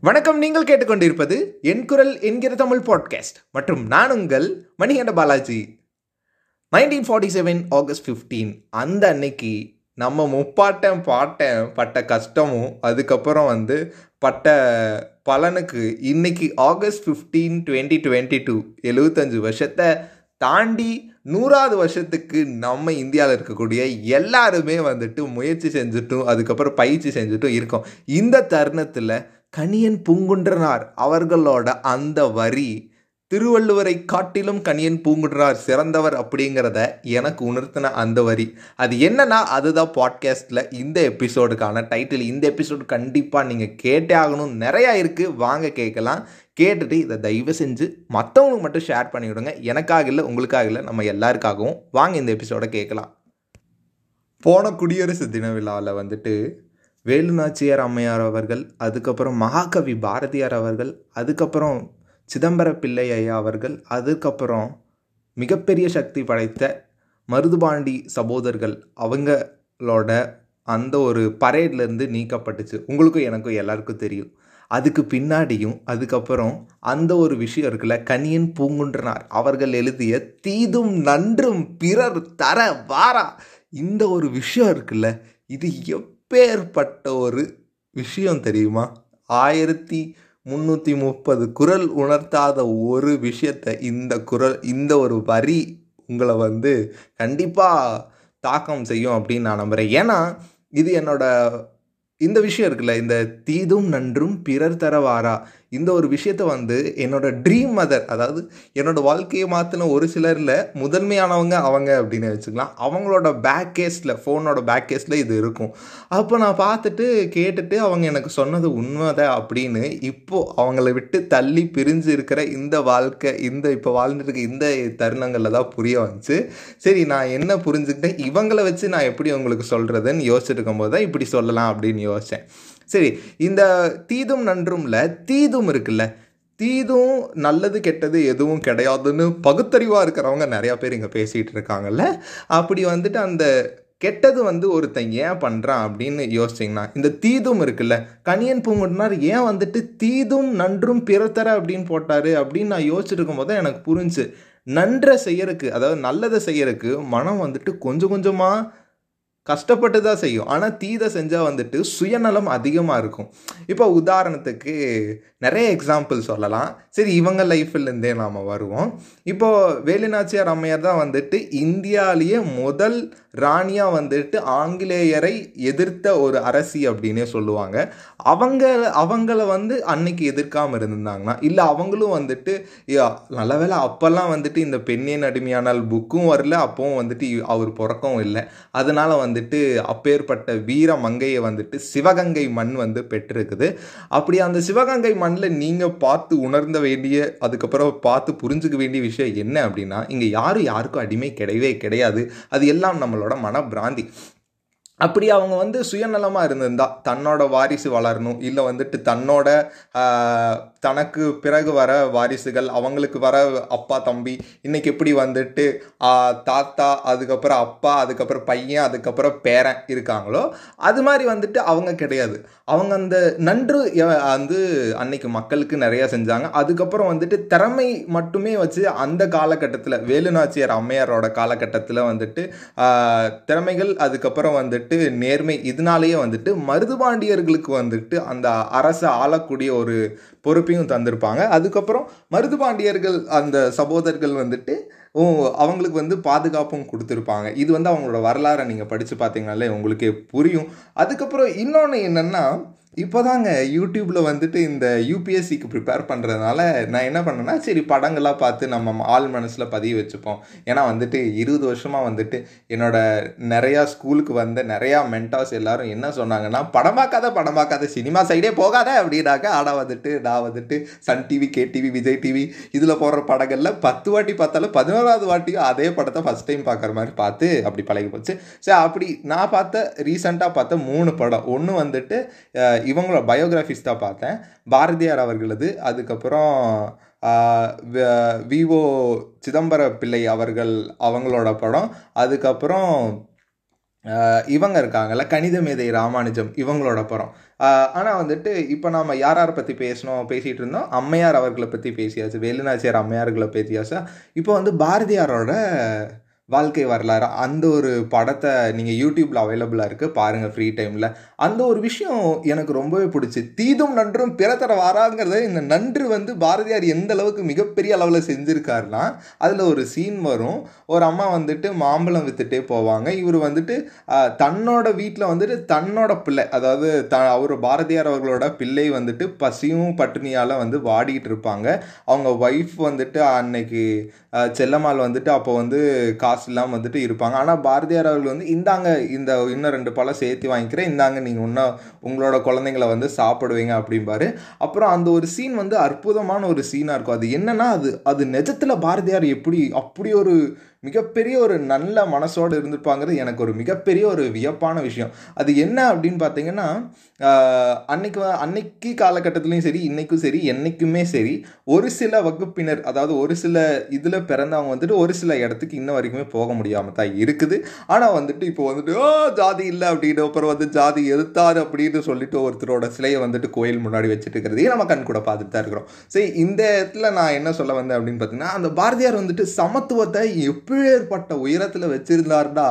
வணக்கம் நீங்கள் கேட்டுக்கொண்டிருப்பது என் குரல் என்கிற தமிழ் பாட்காஸ்ட் மற்றும் நான் உங்கள் Manikanda Balaji. Nineteen forty seven August fifteen அந்த அன்னைக்கு நம்ம முப்பாட்டம் பாட்டன் பட்ட கஷ்டமும் அதுக்கப்புறம் வந்து பட்ட பலனுக்கு இன்னைக்கு August fifteen twenty twenty two எழுபத்தஞ்சு வருஷத்தை தாண்டி நூறாவது வருஷத்துக்கு நம்ம இந்தியாவில் இருக்கக்கூடிய எல்லாருமே வந்துட்டு முயற்சி செஞ்சுட்டும் அதுக்கப்புறம் பயிற்சி செஞ்சுட்டும் இருக்கோம். இந்த தருணத்தில் கணியன் பூங்குன்றனார். அவர்களோட அந்த வரி திருவள்ளுவரை காட்டிலும் கணியன் பூங்குன்றனார் சிறந்தவர் அப்படிங்கிறத எனக்கு உணர்த்தின அந்த வரி. அது என்னன்னா அதுதான் பாட்காஸ்ட்டில் இந்த எபிசோடுக்கான டைட்டில் இந்த எபிசோடு கண்டிப்பாக நீங்கள் கேட்டே ஆகணும். நிறையா இருக்குது வாங்க கேட்கலாம். கேட்டுட்டு இதை தயவு செஞ்சு மற்றவங்களுக்கு மட்டும் ஷேர் பண்ணிவிடுங்க. எனக்காக இல்லை உங்களுக்காக இல்லை நம்ம எல்லாருக்காகவும் வாங்க இந்த எபிசோடை கேட்கலாம். போன குடியரசு தின விழாவில் வந்துட்டு வேலுநாச்சியார் அம்மையார் அவர்கள் அதுக்கப்புறம் மகாகவி பாரதியார் அவர்கள் அதுக்கப்புறம் சிதம்பர பிள்ளை ஐயா அவர்கள் அதுக்கப்புறம் மிகப்பெரிய சக்தி படைத்த மருதுபாண்டி சகோதரர்கள் அவங்களோட அந்த ஒரு பரேட்லேருந்து நீக்கப்பட்டுச்சு. உங்களுக்கும் எனக்கும் எல்லாருக்கும் தெரியும். அதுக்கு பின்னாடியும் அதுக்கப்புறம் அந்த ஒரு விஷயம் இருக்குல்ல கனியன் பூங்குன்றனார் அவர்கள் எழுதிய தீதும் நன்றும் பிறர் தர வாரா இந்த ஒரு விஷயம் இருக்குல்ல இது எப்பேற்பட்ட ஒரு விஷயம் தெரியுமா? ஆயிரத்தி முந்நூற்றி முப்பது குரல் உணர்த்தாத ஒரு விஷயத்தை இந்த குரல் இந்த ஒரு வரி உங்களை வந்து கண்டிப்பாக தாக்கம் செய்யும் அப்படின்னு நான் நம்புகிறேன் ஏன்னா இது என்னோட இந்த விஷயம் இருக்குல்ல இந்த தீதும் நன்றும் பிறர் தரவாரா? இந்த ஒரு விஷயத்த வந்து என்னோட ட்ரீம் மதர் அதாவது என்னோட வாழ்க்கையை மாற்றின ஒரு சிலரில் முதன்மையானவங்க அவங்க அப்படின்னு வச்சுக்கலாம். அவங்களோட பேக் கேஸில் ஃபோனோட பேக் கேஸில் இது இருக்கும். அப்போ நான் பார்த்துட்டு கேட்டுட்டு அவங்க எனக்கு சொன்னது உண்மைதான் அப்படின்னு இப்போது அவங்கள விட்டு தள்ளி பிரிஞ்சு இருக்கிற இந்த வாழ்க்கை இந்த இப்போ வாழ்ந்துட்டு இந்த தருணங்களில் தான் புரிய வந்துச்சு. சரி நான் என்ன புரிஞ்சுக்கிட்டேன்? இவங்களை வச்சு நான் எப்படி உங்களுக்கு சொல்கிறதுன்னு யோசிச்சுட்டு இருக்கும்போது தான் இப்படி சொல்லலாம் அப்படின்னு யோசித்தேன் சரி இந்த தீதும் நன்றும்ல தீதும் இருக்குல்ல தீதும் நல்லது கெட்டது எதுவும் கிடையாதுன்னு பகுத்தறிவாக இருக்கிறவங்க நிறையா பேர் இங்கே பேசிகிட்டு இருக்காங்கல்ல. அப்படி வந்துட்டு அந்த கெட்டது வந்து ஒருத்தன் ஏன் பண்ணுறான் அப்படின்னு யோசிச்சிங்கன்னா இந்த தீதும் இருக்குல்ல கனியன் பூங்குட்டினார் ஏன் வந்துட்டு தீதும் நன்றும் பிறத்தர அப்படின்னு போட்டார் அப்படின்னு நான் யோசிச்சுட்டு இருக்கும்போது எனக்கு புரிஞ்சு நன்றை செய்யறதுக்கு அதாவது நல்லதை செய்யறதுக்கு மனம் வந்துட்டு கொஞ்சம் கொஞ்சமாக கஷ்டப்பட்டு தான் செய்யும். ஆனால் தீதை செஞ்சால் வந்துட்டு சுயநலம் அதிகமாக இருக்கும். இப்போ உதாரணத்துக்கு நிறைய எக்ஸாம்பிள் சொல்லலாம். சரி இவங்க லைஃப்லேருந்தே நாம் வருவோம். இப்போது வேலுநாச்சியார் அம்மையார் தான் வந்துட்டு இந்தியாவிலேயே முதல் ராணியாக வந்துட்டு ஆங்கிலேயரை எதிர்த்த ஒரு அரசி அப்படின்னே சொல்லுவாங்க. அவங்க அவங்கள வந்து அன்னைக்கு எதிர்க்காமல் இருந்திருந்தாங்கன்னா இல்லை அவங்களும் வந்துட்டு நல்ல வேலை அப்போல்லாம் வந்துட்டு இந்த பெண்ணின் அடிமையானால் புக்கும் வரல அப்பவும் வந்துட்டு அவர் பிறக்கவும் இல்லை. அதனால் வந்து வந்துட்டு அப்பேற்பட்ட வீர மங்கையை வந்துட்டு சிவகங்கை மண் வந்து பெற்றிருக்குது. அப்படி அந்த சிவகங்கை மண்ணில் நீங்கள் பார்த்து உணர்ந்த வேண்டிய அதுக்கப்புறம் பார்த்து புரிஞ்சுக்க வேண்டிய விஷயம் என்ன அப்படின்னா இங்கே யாரும் யாருக்கும் அடிமை கிடையவே கிடையாது. அது எல்லாம் நம்மளோட மனப்பிராந்தி. அப்படி அவங்க வந்து சுயநலமாக இருந்திருந்தா தன்னோட வாரிசு வளரணும். இல்லை வந்துட்டு தன்னோட தனக்கு பிறகு வர வாரிசுகள் அவங்களுக்கு வர அப்பா தம்பி இன்னைக்கு எப்படி வந்துட்டு தாத்தா அதுக்கப்புறம் அப்பா அதுக்கப்புறம் பையன் அதுக்கப்புறம் பேரன் இருக்காங்களோ அது மாதிரி வந்துட்டு அவங்க கிடையாது. அவங்க அந்த நன்று வந்து அன்னைக்கு மக்களுக்கு நிறையா செஞ்சாங்க. அதுக்கப்புறம் வந்துட்டு திறமை மட்டுமே வச்சு அந்த காலகட்டத்தில் வேலுநாச்சியார் அம்மையாரோட காலகட்டத்தில் வந்துட்டு திறமைகள் அதுக்கப்புறம் வந்துட்டு நேர்மை இதனாலேயே வந்துட்டு மருதுபாண்டியர்களுக்கு வந்துட்டு அந்த அரசை ஆளக்கூடிய ஒரு பொறுப்பையும் தந்திருப்பாங்க. அதுக்கப்புறம் மருதுபாண்டியர்கள் அந்த சகோதரர்கள் வந்துட்டு அவங்களுக்கு வந்து பாதுகாப்பும் கொடுத்துருப்பாங்க. இது வந்து அவங்களோட வரலாறை நீங்கள் படித்து பார்த்தீங்கனாலே உங்களுக்கே புரியும். அதுக்கப்புறம் இன்னொன்று என்னென்னா இப்போதாங்க யூடியூப்பில் வந்துட்டு இந்த யூபிஎஸ்சிக்கு ப்ரிப்பேர் பண்ணுறதுனால நான் என்ன பண்ணேன்னா சரி படங்கள்லாம் பார்த்து நம்ம ஆள் மனசில் பதிய வச்சுப்போம். ஏன்னா வந்துட்டு இருபது வருஷமாக வந்துட்டு என்னோட நிறையா ஸ்கூலுக்கு வந்த நிறையா மென்டாஸ் எல்லாரும் என்ன சொன்னாங்கன்னா படம் பார்க்காத படம் பார்க்காத சினிமா சைடே போகாத அப்படின்னாக்க ஆனால் வந்துட்டு நான் வந்துட்டு Sun TV K TV Vijay TV இதில் போடுற படங்களில் பத்து வாட்டி பார்த்தாலும் பதினோராவது வாட்டியும் அதே படத்தை ஃபஸ்ட் டைம் பார்க்குற மாதிரி பார்த்து அப்படி பழகி போச்சு. சரி அப்படி நான் பார்த்த ரீசெண்டாக பார்த்த மூணு படம். ஒன்று வந்துட்டு இவங்களோட பயோகிராஃபிஸ் தான் பார்த்தேன். பாரதியார் அவர்களது அதுக்கப்புறம் விவோ சிதம்பர பிள்ளை அவர்கள் அவங்களோட படம். அதுக்கப்புறம் இவங்க இருக்காங்கல்ல கணித மேதை ராமானுஜம் இவங்களோட படம். ஆனால் வந்துட்டு இப்போ நாம் யார் யாரை பற்றி பேசணும் பேசிகிட்டு இருந்தோம்? அம்மையார் அவர்களை பற்றி பேசியாச்சு வேலுநாச்சியார் அம்மையார்களை பேசியாச்சா இப்போ வந்து பாரதியாரோட வாழ்க்கை வரலாறு அந்த ஒரு படத்தை நீங்கள் யூடியூப்பில் அவைலபிளாக இருக்குது பாருங்கள் ஃப்ரீ டைமில் அந்த ஒரு விஷயம் எனக்கு ரொம்பவே பிடிச்சி. தீதும் நன்றும் பிறத்தர வாராங்கிறத இந்த நன்று வந்து பாரதியார் எந்த அளவுக்கு மிகப்பெரிய அளவில் செஞ்சுருக்காருனா அதில் ஒரு சீன் வரும். ஒரு அம்மா வந்துட்டு மாம்பழம் வித்துட்டே போவாங்க. இவர் வந்துட்டு தன்னோட வீட்டில் வந்துட்டு தன்னோட பிள்ளை அதாவது த அவர் பாரதியார் அவர்களோட பிள்ளை வந்துட்டு பசியும் பட்டினியால் வந்து வாடிக்கிட்டு இருப்பாங்க. அவங்க ஒய்ஃப் வந்துட்டு அன்னைக்கு செல்லம்மாள் வந்துட்டு அப்போ வந்து கா காசு இல்லாமல் வந்துட்டு இருப்பாங்க. ஆனால் பாரதியார் அவர்கள் வந்து இந்தாங்க இந்த இன்னும் ரெண்டு பழம் சேர்த்து வாங்கிக்கிறேன் இந்தாங்க நீங்கள் இன்னும் உங்களோட குழந்தைங்கள வந்து சாப்பிடுவீங்க அப்படிம்பாரு. அப்புறம் அந்த ஒரு சீன் வந்து அற்புதமான ஒரு சீனாக இருக்கும். அது என்னன்னா அது அது நிஜத்தில் பாரதியார் எப்படி அப்படி ஒரு மிகப்பெரிய ஒரு நல்ல மனசோடு இருந்திருப்பாங்கிறது எனக்கு ஒரு மிகப்பெரிய ஒரு வியப்பான விஷயம். அது என்ன அப்படின்னு பார்த்தீங்கன்னா அன்னைக்கு வ- அன்னைக்கு காலகட்டத்துலேயும் சரி இன்றைக்கும் சரி என்றைக்குமே சரி ஒரு சில வகுப்பினர் அதாவது ஒரு சில இதில் பிறந்தவங்க வந்துட்டு ஒரு சில இடத்துக்கு இன்ன வரைக்குமே போக முடியாமல் தான் இருக்குது. ஆனால் வந்துட்டு இப்போ வந்துட்டு ஓ ஜாதி இல்லை அப்படின்னு அப்புறம் வந்து ஜாதி எழுத்தாரு அப்படின்னு சொல்லிட்டு ஒருத்தரோட சிலையை வந்துட்டு கோயில் முன்னாடி வச்சுட்டு இருக்கிறதையும் நம்ம கண் கூட பார்த்துட்டு தான் இருக்கிறோம். சரி இந்த இடத்துல நான் என்ன சொல்ல வந்தேன் அப்படின்னு பார்த்தீங்கன்னா அந்த பாரதியார் வந்துட்டு சமத்துவத்தை எப்படி எப்பேற்பட்ட உயரத்தில் வச்சிருந்தார்னா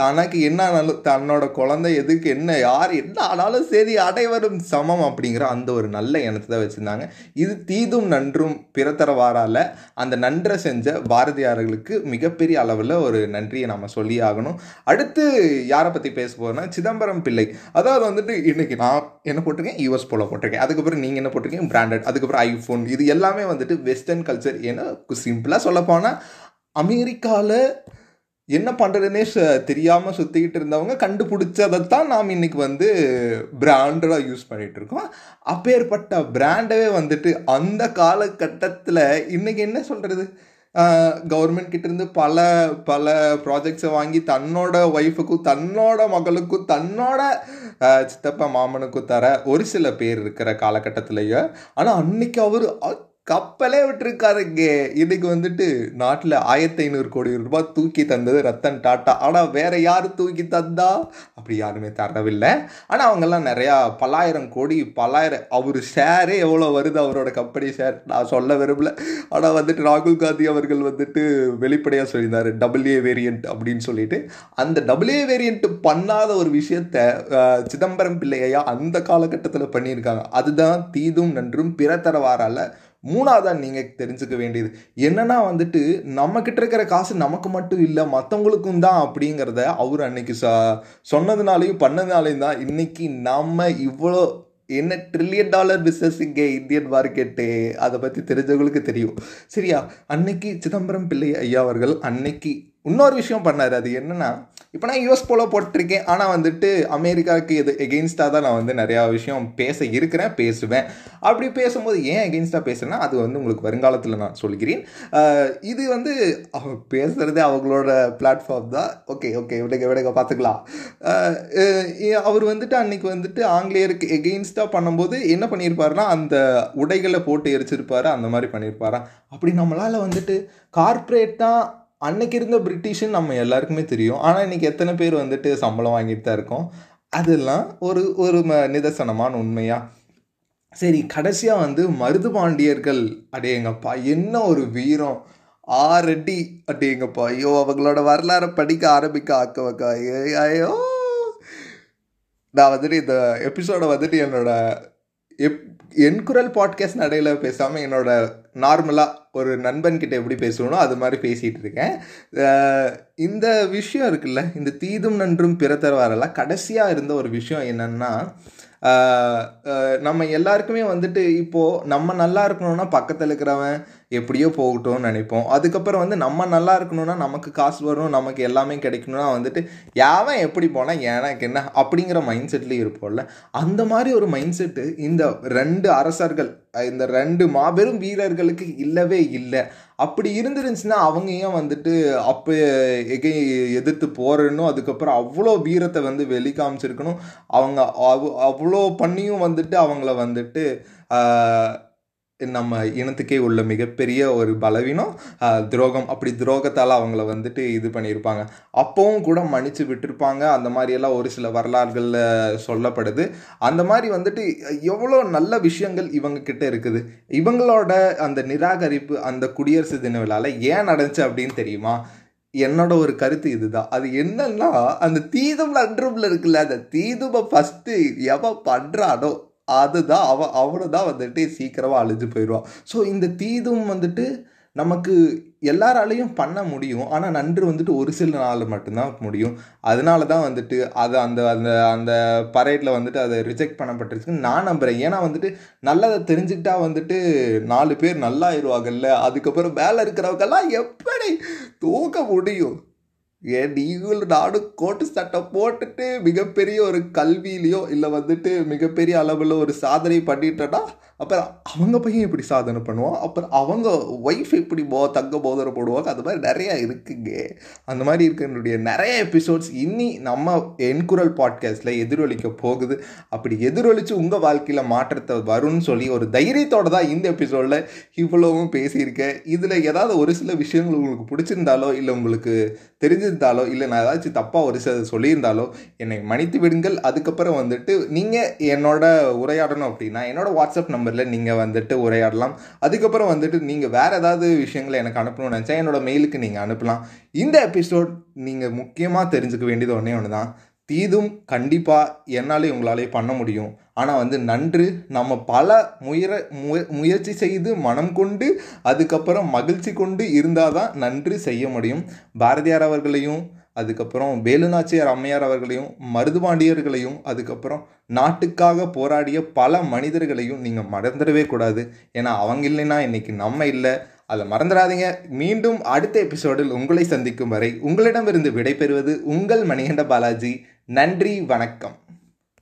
தனக்கு என்ன ஆனாலும் தன்னோட குழந்தை எதுக்கு என்ன யார் என்ன ஆனாலும் சரி அனைவரும் சமம் அப்படிங்கிற அந்த ஒரு நல்ல எண்ணத்தை தான் வச்சுருந்தாங்க. இது தீதும் நன்றும் பிறத்தரவாரால் அந்த நன்றை செஞ்ச பாரதியார்களுக்கு மிகப்பெரிய அளவில் ஒரு நன்றியை நம்ம சொல்லி ஆகணும். அடுத்து யாரை பற்றி பேச போகிறோம்னா சிதம்பரம் பிள்ளை. அதாவது வந்துட்டு இன்றைக்கி நான் என்ன போட்டிருக்கேன்? யூஎஸ் போல போட்டிருக்கேன். அதுக்கப்புறம் நீங்கள் என்ன போட்டிருக்கீங்க? பிராண்டட் அதுக்கப்புறம் ஐஃபோன் இது எல்லாமே வந்துட்டு வெஸ்டர்ன் கல்ச்சர் ஏன்னா சிம்பிளாக சொல்லப்போனால் அமெரிக்காவில் என்ன பண்ணுறதுனே தெரியாமல் சுற்றிக்கிட்டு இருந்தவங்க கண்டுபிடிச்சதை தான் நாம் இன்றைக்கி வந்து பிராண்டடாக யூஸ் பண்ணிகிட்ருக்கோம் இருக்கோம் அப்பேற்பட்ட பிராண்டவே வந்துட்டு அந்த காலகட்டத்தில் இன்றைக்கி என்ன சொல்கிறது கவர்மெண்ட் கிட்டேருந்து பல பல ப்ராஜெக்ட்ஸை வாங்கி தன்னோட ஒய்ஃபுக்கும் தன்னோட மகளுக்கும் தன்னோட சித்தப்பா மாமனுக்கும் தர ஒரு சில பேர் இருக்கிற காலகட்டத்திலேயே. ஆனால் அன்னைக்கு அவர் கப்பலே விட்டுருக்காருங்க. இன்னைக்கு வந்துட்டு நாட்டில் ஆயிரத்தி ஐநூறு கோடி ரூபாய் தூக்கி தந்தது ரத்தன் டாட்டா. ஆனால் வேற யார் தூக்கி தந்தா? அப்படி யாருமே தரவில்லை. ஆனால் அவங்கெல்லாம் நிறையா பல்லாயிரம் கோடி பல்லாயிரம் அவர் ஷேரே எவ்வளோ வருது அவரோட கம்பெனி ஷேர்? நான் சொல்ல விரும்பல. ஆனால் வந்துட்டு ராகுல் காந்தி அவர்கள் வந்துட்டு வெளிப்படையாக சொல்லியிருந்தார் டபுள் வேரியண்ட் வேரியன்ட் அப்படின்னு சொல்லிட்டு. அந்த டபுள் ஏ வேரியன்ட் பண்ணாத ஒரு விஷயத்த சிதம்பரம் பிள்ளையா அந்த காலகட்டத்தில் பண்ணியிருக்காங்க. அதுதான் தீதும் நன்றும் பிற தரவாரால் மூணாவதாக நீங்கள் தெரிஞ்சுக்க வேண்டியது. என்னன்னா வந்துட்டு நம்மக்கிட்ட இருக்கிற காசு நமக்கு மட்டும் இல்லை மற்றவங்களுக்கும் தான் அப்படிங்கிறத அவர் அன்னைக்கு சொ சொன்னதுனாலையும் பண்ணதுனாலையும் தான் இன்னைக்கு நம்ம இவ்வளோ என்ன ட்ரில்லியன் டாலர் பிஸ்னஸ் இங்கே இந்தியன் மார்க்கெட்டு அதை பற்றி தெரிஞ்சவங்களுக்கு தெரியும். சரியா? அன்னைக்கு சிதம்பரம் பிள்ளை ஐயா அவர்கள் அன்னைக்கு இன்னொரு விஷயம் பண்ணார். அது என்னென்னா இப்போ நான் யூஎஸ் போல போட்டிருக்கேன். ஆனால் வந்துட்டு அமெரிக்காவுக்கு இது எகெயின்ஸ்டாக தான் நான் வந்து நிறையா விஷயம் பேச இருக்கிறேன் பேசுவேன். அப்படி பேசும்போது ஏன் எகெயின்ஸ்டாக பேசுகிறேன்னா அது வந்து உங்களுக்கு வருங்காலத்தில் நான் சொல்கிறேன். இது வந்து அவங்க பேசுகிறதே அவங்களோட பிளாட்ஃபார்ம் தான். ஓகே ஓகே விடுங்க விடுங்க பார்த்துக்கலாம். அவர் வந்துட்டு அன்னைக்கு வந்துட்டு ஆங்கிலேயருக்கு எகெயின்ஸ்டாக பண்ணும்போது என்ன பண்ணியிருப்பாருன்னா அந்த உடைகளை போட்டு எரிச்சிருப்பாரு அந்த மாதிரி பண்ணியிருப்பாரா அப்படி நம்மளால் வந்துட்டு கார்ப்பரேட் தான் அன்னைக்கு இருந்த பிரிட்டிஷன் நம்ம எல்லாருக்குமே தெரியும். ஆனால் இன்னைக்கு எத்தனை பேர் வந்துட்டு சம்பளம் வாங்கிட்டு தான் இருக்கோம். அதெல்லாம் ஒரு ஒரு ம- நிதர்சனமான உண்மையாக சரி கடைசியாக வந்து மருது பாண்டியர்கள் அடேங்கப்பா என்ன ஒரு வீரம். ஆரடி அடேங்கப்பா ஐயோ அவங்களோட வரலாறை படிக்க ஆரம்பிக்க ஆக்க வைக்க. ஐயோ, ஐயோ. நான் வந்துட்டு இந்த எபிசோடை வந்துட்டு என்னோட எப் என் குரல் பாட்காஸ்ட் நடையில் பேசாமல் என்னோட நார்மலாக ஒரு நண்பன்கிட்ட எப்படி பேசணும் அது மாதிரி பேசிகிட்டு இருக்கேன். இந்த விஷயம் இருக்குல்ல இந்த தீதும் நன்றும் பிற வரலாம் கடைசியாக இருந்த ஒரு விஷயம் என்னன்னா நம்ம எல்லாருக்குமே வந்துட்டு இப்போது நம்ம நல்லா இருக்கணும்னா பக்கத்தில் இருக்கிறவன் எப்படியோ போகட்டும்னு நினைப்போம். அதுக்கப்புறம் வந்து நம்ம நல்லா இருக்கணும்னா நமக்கு காசு வரும் நமக்கு எல்லாமே கிடைக்கணும்னா வந்துட்டு யாவன் எப்படி போனால் எனக்கு என்ன அப்படிங்கிற மைண்ட் செட்லேயும் இருப்போம்ல. அந்த மாதிரி ஒரு மைண்ட் செட்டு இந்த ரெண்டு அரசர்கள் இந்த ரெண்டு மாபெரும் வீரர்களுக்கு இல்லவே இல்லை. அப்படி இருந்துருந்துச்சுன்னா அவங்க ஏன் வந்துட்டு அப்போ எகை எதிர்த்து போறணும் அதுக்கப்புறம் அவ்வளோ வீரத்தை வந்து வெளிக்காமிச்சிருக்கணும். அவங்க அவ் அவ்வளோ பண்ணியும் வந்துட்டு அவங்கள வந்துட்டு நம்ம இனத்துக்கே உள்ள மிகப்பெரிய ஒரு பலவீனம் துரோகம். அப்படி துரோகத்தால் அவங்கள வந்துட்டு இது பண்ணியிருப்பாங்க. அப்போவும் கூட மன்னிச்சு விட்டுருப்பாங்க. அந்த மாதிரியெல்லாம் ஒரு சில வரலாறுகளில் சொல்லப்படுது. அந்த மாதிரி வந்துட்டு எவ்வளோ நல்ல விஷயங்கள் இவங்க கிட்ட இருக்குது. இவங்களோட அந்த நிராகரிப்பு அந்த குடியரசு தின விழாவில் ஏன் நடந்துச்சு அப்படின்னு தெரியுமா? என்னோட ஒரு கருத்து இதுதான். அது என்னன்னா அந்த தீதும் நன்றும்ல இருக்குல்ல அந்த தீதுவை ஃபஸ்ட்டு எவன் பண்ணுறானோ அதுதான் அவ அவனை தான் வந்துட்டு சீக்கிரமாக அழிஞ்சு போயிடுவான் ஸோ இந்த தீதும் வந்துட்டு நமக்கு எல்லாராலையும் பண்ண முடியும். ஆனால் நன்று வந்துட்டு ஒரு சில நாள் மட்டும்தான் முடியும். அதனால தான் வந்துட்டு அது அந்த அந்த அந்த பரேடில் வந்துட்டு அதை ரிஜெக்ட் பண்ணப்பட்டிருக்குன்னு நான் நம்புகிறேன் ஏன்னா வந்துட்டு நல்லதை தெரிஞ்சுக்கிட்டா வந்துட்டு நாலு பேர் நல்லா ஆயிடுவாங்கல்ல அதுக்கப்புறம் வேலை இருக்கிறவங்கெல்லாம் எப்படி தூக்க முடியும்? நீங்களும் நானும் கோட்டு சட்டை போட்டுட்டு மிகப்பெரிய ஒரு கல்வியிலையோ இல்லை வந்துட்டு மிகப்பெரிய அளவில் ஒரு சாதனை பண்ணிட்டேன்னா அப்புறம் அவங்க பையன் எப்படி சாதனை பண்ணுவான்? அப்புறம் அவங்க ஒய்ஃப் எப்படி போ தங்க போதனை போடுவாங்க? அது மாதிரி நிறையா இருக்குங்க. அந்த மாதிரி இருக்கிறனுடைய நிறைய எபிசோட்ஸ் இன்னி நம்ம என்குரல் பாட்காஸ்ட்டில் எதிரொலிக்க போகுது. அப்படி எதிரொலித்து உங்கள் வாழ்க்கையில் மாற்றத்தை வரும்னு சொல்லி ஒரு தைரியத்தோட தான் இந்த எபிசோடில் இவ்வளவும் பேசியிருக்கேன். இதில் ஏதாவது ஒரு சில விஷயங்கள் உங்களுக்கு பிடிச்சிருந்தாலோ இல்லை உங்களுக்கு தெரிஞ்சிருந்தாலோ இல்லை நான் ஏதாச்சும் தப்பாக ஒரு சில சொல்லியிருந்தாலோ என்னை மன்னித்து விடுங்கள். அதுக்கப்புறம் வந்துட்டு நீங்கள் என்னோட உரையாடணும் அப்படின்னா என்னோட வாட்ஸ்அப் நம்பர் நம்பரில் நீங்கள் வந்துட்டு உரையாடலாம். அதுக்கப்புறம் வந்துட்டு நீங்கள் வேறு ஏதாவது விஷயங்களை எனக்கு அனுப்பணும்னு நினச்சா என்னோட மெயிலுக்கு நீங்கள் அனுப்பலாம். இந்த எபிசோட் நீங்கள் முக்கியமாக தெரிஞ்சுக்க வேண்டியது ஒன்றே ஒன்று தான் தீதும் கண்டிப்பாக என்னாலே உங்களாலே பண்ண முடியும். ஆனால் வந்து நன்று நம்ம பல முயற மு முயற்சி செய்து மனம் கொண்டு அதுக்கப்புறம் மகிழ்ச்சி கொண்டு இருந்தால் தான் நன்று செய்ய முடியும். பாரதியார் அவர்களையும் அதுக்கப்புறம் வேலுநாச்சியார் அம்மையார் அவர்களையும் மருதுபாண்டியர்களையும் அதுக்கப்புறம் நாட்டுக்காக போராடிய பல மனிதர்களையும் நீங்கள் மறந்துடவே கூடாது. ஏன்னா அவங்க இல்லைன்னா இன்னைக்கு நம்ம இல்லை. அதை மறந்துடாதீங்க. மீண்டும் அடுத்த எபிசோடில் உங்களை சந்திக்கும் வரை உங்களிடமிருந்து விடைபெறுவது உங்கள் மணிகண்ட பாலாஜி. நன்றி வணக்கம்.